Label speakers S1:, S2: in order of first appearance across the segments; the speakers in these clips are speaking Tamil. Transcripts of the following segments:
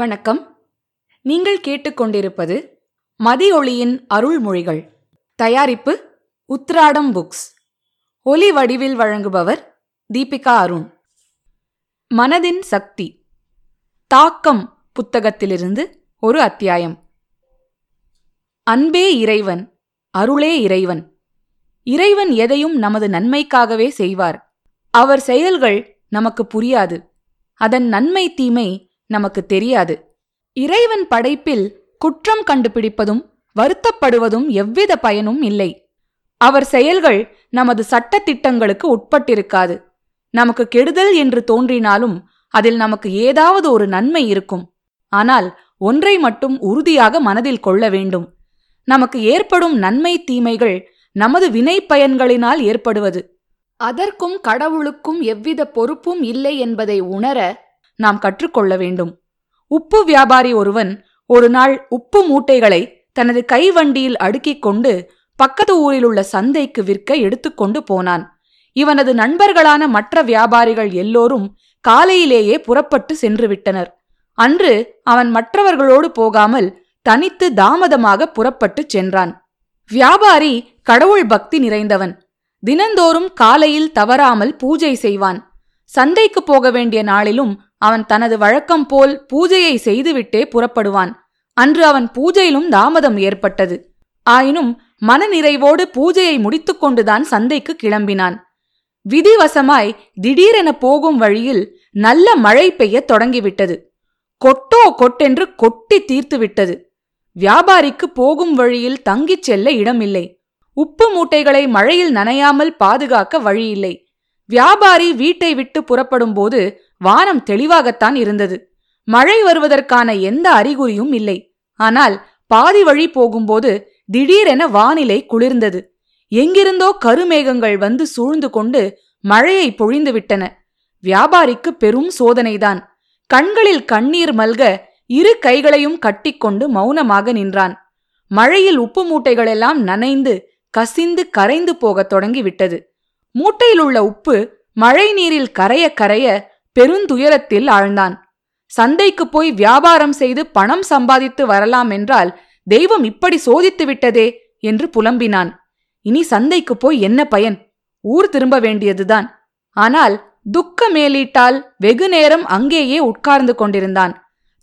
S1: வணக்கம். நீங்கள் கேட்டுக்கொண்டிருப்பது மதியொளியின் அருள்மொழிகள். தயாரிப்பு உத்ராடம் புக்ஸ். ஒலி வடிவில் வழங்குபவர் தீபிகா அருண். மனதின் சக்தி. தாக்கம் புத்தகத்திலிருந்து ஒரு அத்தியாயம். அன்பே இறைவன் அருளே இறைவன். இறைவன் எதையும் நமது நன்மைக்காகவே செய்வார். அவர் செயல்கள் நமக்கு புரியாது. அதன் நன்மை தீமை நமக்கு தெரியாது. இறைவன் படைப்பில் குற்றம் கண்டுபிடிப்பதும் வருத்தப்படுவதும் எவ்வித பயனும் இல்லை. அவர் செயல்கள் நமது சட்டத்திட்டங்களுக்கு உட்பட்டிருக்காது. நமக்கு கெடுதல் என்று தோன்றினாலும் அதில் நமக்கு ஏதாவது ஒரு நன்மை இருக்கும். ஆனால் ஒன்றை மட்டும் உறுதியாக மனதில் கொள்ள வேண்டும். நமக்கு ஏற்படும் நன்மை தீமைகள் நமது வினை பயன்களினால் ஏற்படுவது. அதற்கும் கடவுளுக்கும் எவ்வித பொறுப்பும் இல்லை என்பதை உணர நாம் கற்றுக்கொள்ள வேண்டும். உப்பு வியாபாரி ஒருவன் ஒரு நாள் உப்பு மூட்டைகளை தனது கைவண்டியில் அடுக்கிக் கொண்டு பக்கத்து ஊரில் உள்ள சந்தைக்கு விற்க எடுத்துக்கொண்டு போனான். இவனது நண்பர்களான மற்ற வியாபாரிகள் எல்லோரும் காலையிலேயே புறப்பட்டு சென்று விட்டனர். அன்று அவன் மற்றவர்களோடு போகாமல் தனித்து தாமதமாக புறப்பட்டுச் சென்றான். வியாபாரி கடவுள் பக்தி நிறைந்தவன். தினந்தோறும் காலையில் தவறாமல் பூஜை செய்வான். சந்தைக்கு போக வேண்டிய நாளிலும் அவன் தனது வழக்கம் போல் பூஜையை செய்துவிட்டே புறப்படுவான். அன்று அவன் பூஜையிலும் தாமதம் ஏற்பட்டது. ஆயினும் மனநிறைவோடு பூஜையை முடித்துக்கொண்டுதான் சந்தைக்கு கிளம்பினான். விதிவசமாய் திடீரென போகும் வழியில் நல்ல மழை பெய்யத் தொடங்கிவிட்டது. கொட்டோ கொட்டென்று கொட்டி தீர்த்து விட்டது வியாபாரிக்கு போகும் வழியில் தங்கிச் செல்ல இடமில்லை. உப்பு மூட்டைகளை மழையில் நனையாமல் பாதுகாக்க வழியில்லை. வியாபாரி வீட்டை விட்டு புறப்படும்போது வானம் தெளிவாகத்தான் இருந்தது. மழை வருவதற்கான எந்த அறிகுறியும் இல்லை. ஆனால் பாதி வழி போகும்போது திடீரென வானிலை குளிர்ந்தது. எங்கிருந்தோ கருமேகங்கள் வந்து சூழ்ந்து கொண்டு மழையை பொழிந்துவிட்டன வியாபாரிக்கு பெரும் சோதனைதான். கண்களில் கண்ணீர் மல்க இரு கைகளையும் கட்டிக்கொண்டு மௌனமாக நின்றான். மழையில் உப்பு மூட்டைகளெல்லாம் நனைந்து கசிந்து கரைந்து போகத் தொடங்கிவிட்டது. மூட்டையில் உள்ள உப்பு மழை நீரில் கரைய கரைய பெருந்துயரத்தில் ஆழ்ந்தான். சந்தைக்கு போய் வியாபாரம் செய்து பணம் சம்பாதித்து வரலாம் என்றால் தெய்வம் இப்படி சோதித்து விட்டதே என்று புலம்பினான். இனி சந்தைக்கு போய் என்ன பயன்? ஊர் திரும்ப வேண்டியதுதான். ஆனால் துக்க மேலீட்டால் வெகு நேரம் அங்கேயே உட்கார்ந்து கொண்டிருந்தான்.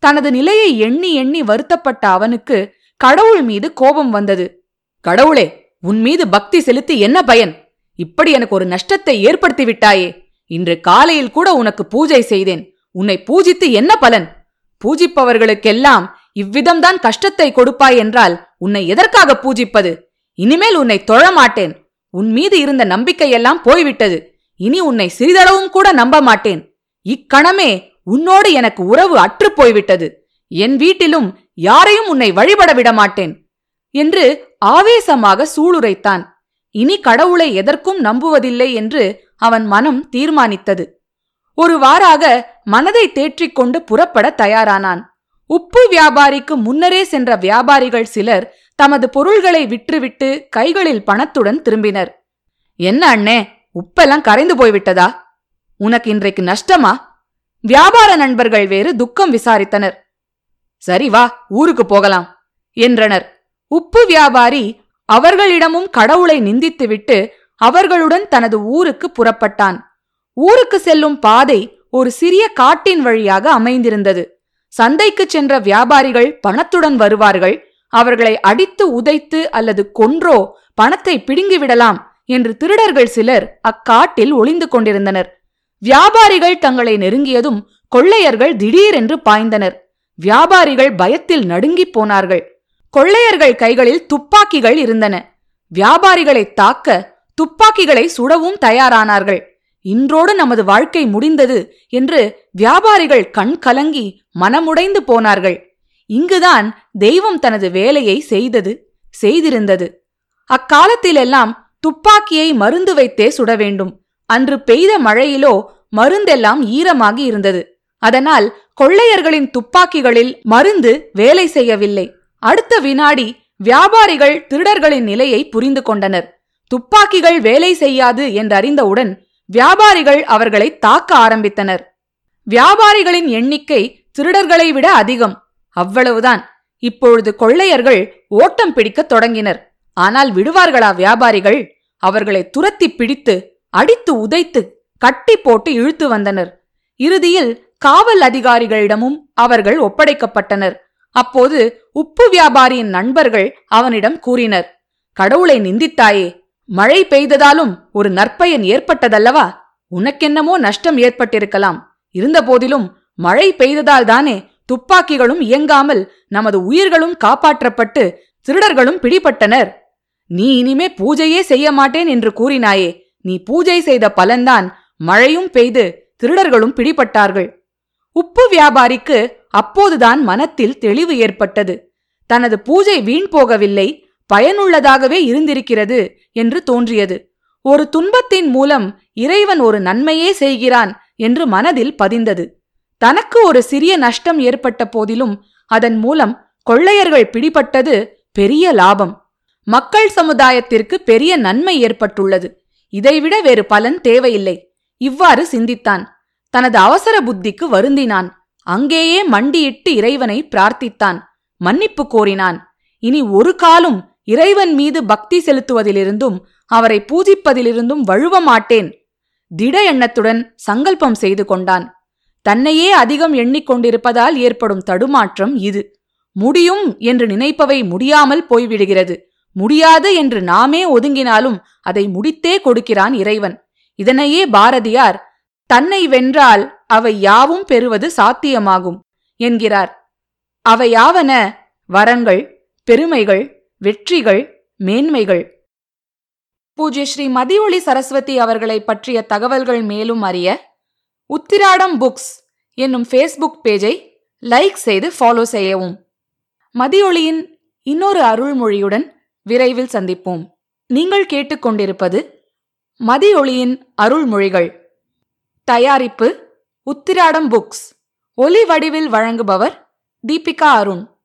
S1: தனது நிலையை எண்ணி எண்ணி வருத்தப்பட்ட அவனுக்கு கடவுள் மீது கோபம் வந்தது. கடவுளே உன் மீது பக்தி செலுத்தி என்ன பயன்? இப்படி எனக்கு ஒரு நஷ்டத்தை ஏற்படுத்தி விட்டாயே! இன்று காலையில் கூட உனக்கு பூஜை செய்தேன். உன்னை பூஜித்து என்ன பலன்? பூஜிப்பவர்களுக்கெல்லாம் இவ்விதம்தான் கஷ்டத்தை கொடுப்பாய் என்றால் உன்னை எதற்காக பூஜிப்பது? இனிமேல் உன்னை தொழமாட்டேன் உன் மீது இருந்த நம்பிக்கையெல்லாம் போய்விட்டது. இனி உன்னை சிறிதளவும் கூட நம்ப மாட்டேன். இக்கணமே உன்னோடு எனக்கு உறவு அற்று போய்விட்டது. என் வீட்டிலும் யாரையும் உன்னை வழிபட விட மாட்டேன் என்று ஆவேசமாக சூளுரைத்தான். இனி கடவுளை எதற்கும் நம்புவதில்லை என்று அவன் மனம் தீர்மானித்தது. ஒரு வாராக மனதை தேற்றிக்கொண்டு புறப்பட தயாரானான். உப்பு வியாபாரிக்கு முன்னரே சென்ற வியாபாரிகள் சிலர் தமது பொருள்களை விற்றுவிட்டு கைகளில் பணத்துடன் திரும்பினர். என்ன அண்ணே உப்பெல்லாம் கரைந்து போய்விட்டதா? உனக்கு இன்றைக்கு நஷ்டமா? வியாபார நண்பர்கள் வேறு துக்கம் விசாரித்தனர். சரி வா ஊருக்கு போகலாம் என்றனர். உப்பு வியாபாரி அவர்களிடமும் கடவுளை நிந்தித்துவிட்டு அவர்களுடன் தனது ஊருக்கு புறப்பட்டான். ஊருக்கு செல்லும் பாதை ஒரு சிறிய காட்டின் வழியாக அமைந்திருந்தது. சந்தைக்கு சென்ற வியாபாரிகள் பணத்துடன் வருவார்கள். அவர்களை அடித்து உதைத்து அல்லது கொன்றோ பணத்தை பிடுங்கிவிடலாம் என்று திருடர்கள் சிலர் அக்காட்டில் ஒளிந்து கொண்டிருந்தனர். வியாபாரிகள் தங்களை நெருங்கியதும் கொள்ளையர்கள் திடீரென்று பாய்ந்தனர். வியாபாரிகள் பயத்தில் நடுங்கிப் போனார்கள். கொள்ளையர்கள் கைகளில் துப்பாக்கிகள் இருந்தன. வியாபாரிகளை தாக்க துப்பாக்கிகளை சுடவும் தயாரானார்கள். இன்றோடு நமது வாழ்க்கை முடிந்தது என்று வியாபாரிகள் கண் கலங்கி மனமுடைந்து போனார்கள். இங்குதான் தெய்வம் தனது வேலையை செய்தது செய்திருந்தது. அக்காலத்திலெல்லாம் துப்பாக்கியை மருந்து வைத்தே சுட வேண்டும். அன்று பெய்த மழையிலோ மருந்தெல்லாம் ஈரமாகி இருந்தது. அதனால் கொள்ளையர்களின் துப்பாக்கிகளில் மருந்து வேலை செய்யவில்லை. அடுத்த வினாடி வியாபாரிகள் திருடர்களின் நிலையை புரிந்து கொண்டனர். துப்பாக்கிகள் வேலை செய்யாது என்றறிந்தவுடன் வியாபாரிகள் அவர்களை தாக்க ஆரம்பித்தனர். வியாபாரிகளின் எண்ணிக்கை திருடர்களை விட அதிகம். அவ்வளவுதான். இப்பொழுது கொள்ளையர்கள் ஓட்டம் பிடிக்கத் தொடங்கினர். ஆனால் விடுவார்களா வியாபாரிகள்? அவர்களை துரத்தி பிடித்து அடித்து உதைத்து கட்டி போட்டு இழுத்து வந்தனர். இறுதியில் காவல் அதிகாரிகளிடமும் அவர்கள் ஒப்படைக்கப்பட்டனர். அப்போது உப்பு வியாபாரியின் நண்பர்கள் அவனிடம் கூறினர் கடவுளை நிந்தித்தாயே மழை பெய்ததாலும் ஒரு நற்பயன் ஏற்பட்டதல்லவா? உனக்கென்னமோ நஷ்டம் ஏற்பட்டிருக்கலாம். இருந்தபோதிலும் மழை பெய்ததால் தானே துப்பாக்கிகளும் இயங்காமல் நமது உயிர்களும் காப்பாற்றப்பட்டு திருடர்களும் பிடிபட்டனர். நீ இனிமே பூஜையே செய்ய மாட்டேன் என்று கூறினாயே. நீ பூஜை செய்த பலன்தான் மழையும் பெய்து திருடர்களும் பிடிபட்டார்கள். உப்பு வியாபாரிக்கு அப்போதுதான் மனத்தில் தெளிவு ஏற்பட்டது. தனது பூஜை வீண் போகவில்லை. பயனுள்ளதாகவே இருந்திருக்கிறது என்று தோன்றியது. ஒரு துன்பத்தின் மூலம் இறைவன் ஒரு நன்மையே செய்கிறான் என்று மனதில் பதிந்தது. தனக்கு ஒரு சிறிய நஷ்டம் ஏற்பட்ட போதிலும் அதன் மூலம் கொள்ளையர்கள் பிடிபட்டது பெரிய லாபம். மக்கள் சமுதாயத்திற்கு பெரிய நன்மை ஏற்பட்டுள்ளது. இதைவிட வேறு பலன் தேவையில்லை. இவ்வாறு சிந்தித்தான். தனது அவசர புத்திக்கு வருந்தினான். அங்கேயே மண்டியிட்டு இறைவனை பிரார்த்தித்தான். மன்னிப்பு கோரினான். இனி ஒரு காலும் இறைவன் மீது பக்தி செலுத்துவதிலிருந்தும் அவரை பூஜிப்பதிலிருந்தும் வழுவ மாட்டேன் திட எண்ணத்துடன் சங்கல்பம் செய்து கொண்டான். தன்னையே அதிகம் எண்ணிக்கொண்டிருப்பதால் ஏற்படும் தடுமாற்றம் இது. முடியும் என்று நினைப்பவை முடியாமல் போய்விடுகிறது. முடியாது என்று நாமே ஒதுங்கினாலும் அதை முடித்தே கொடுக்கிறான் இறைவன். இதனையே பாரதியார் தன்னை வென்றால் அவை யாவும் பெறுவது சாத்தியமாகும் என்கிறார். அவையாவன வரங்கள் பெருமைகள் வெற்றிகள் மேன்மைகள். பூஜ்ய ஸ்ரீ மதியொளி சரஸ்வதி அவர்களை பற்றிய தகவல்கள் மேலும் அறிய உத்திராடம் புக்ஸ் என்னும் ஃபேஸ்புக் பேஜை லைக் செய்து ஃபாலோ செய்யவும். மதியொளியின் இன்னொரு அருள்மொழியுடன் விரைவில் சந்திப்போம். நீங்கள் கேட்டுக்கொண்டிருப்பது மதியொளியின் அருள்மொழிகள். தயாரிப்பு உத்திராடம் புக்ஸ். ஒலி வடிவில் வழங்குபவர் தீபிகா அருண்.